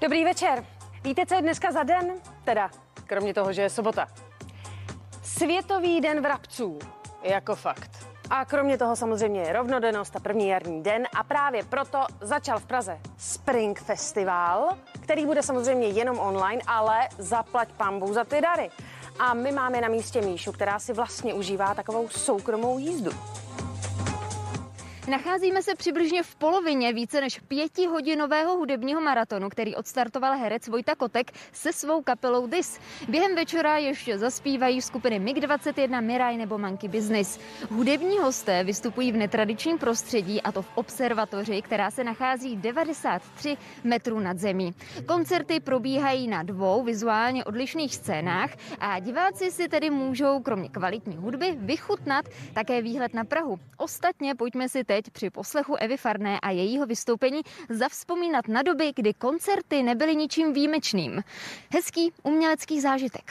Dobrý večer. Víte, co je dneska za den? Teda, kromě toho, že je sobota. Světový den vrabců. Jako fakt. A kromě toho samozřejmě je rovnodennost a první jarní den a právě proto začal v Praze Spring Festival, který bude samozřejmě jenom online, ale zaplať pambu za ty dary. A my máme na místě Míšu, která si vlastně užívá takovou soukromou jízdu. Nacházíme se přibližně v polovině více než pětihodinového hudebního maratonu, který odstartoval herec Vojta Kotek se svou kapelou Dis. Během večera ještě zaspívají skupiny MiG-21, Mirai nebo Monkey Business. Hudební hosté vystupují v netradičním prostředí a to v observatoři, která se nachází 93 metrů nad zemí. Koncerty probíhají na dvou vizuálně odlišných scénách a diváci si tedy můžou kromě kvalitní hudby vychutnat také výhled na Prahu. Ostatně pojďme si teď teď při poslechu Evy Farné a jejího vystoupení zavzpomínat na doby, kdy koncerty nebyly ničím výjimečným. Hezký umělecký zážitek.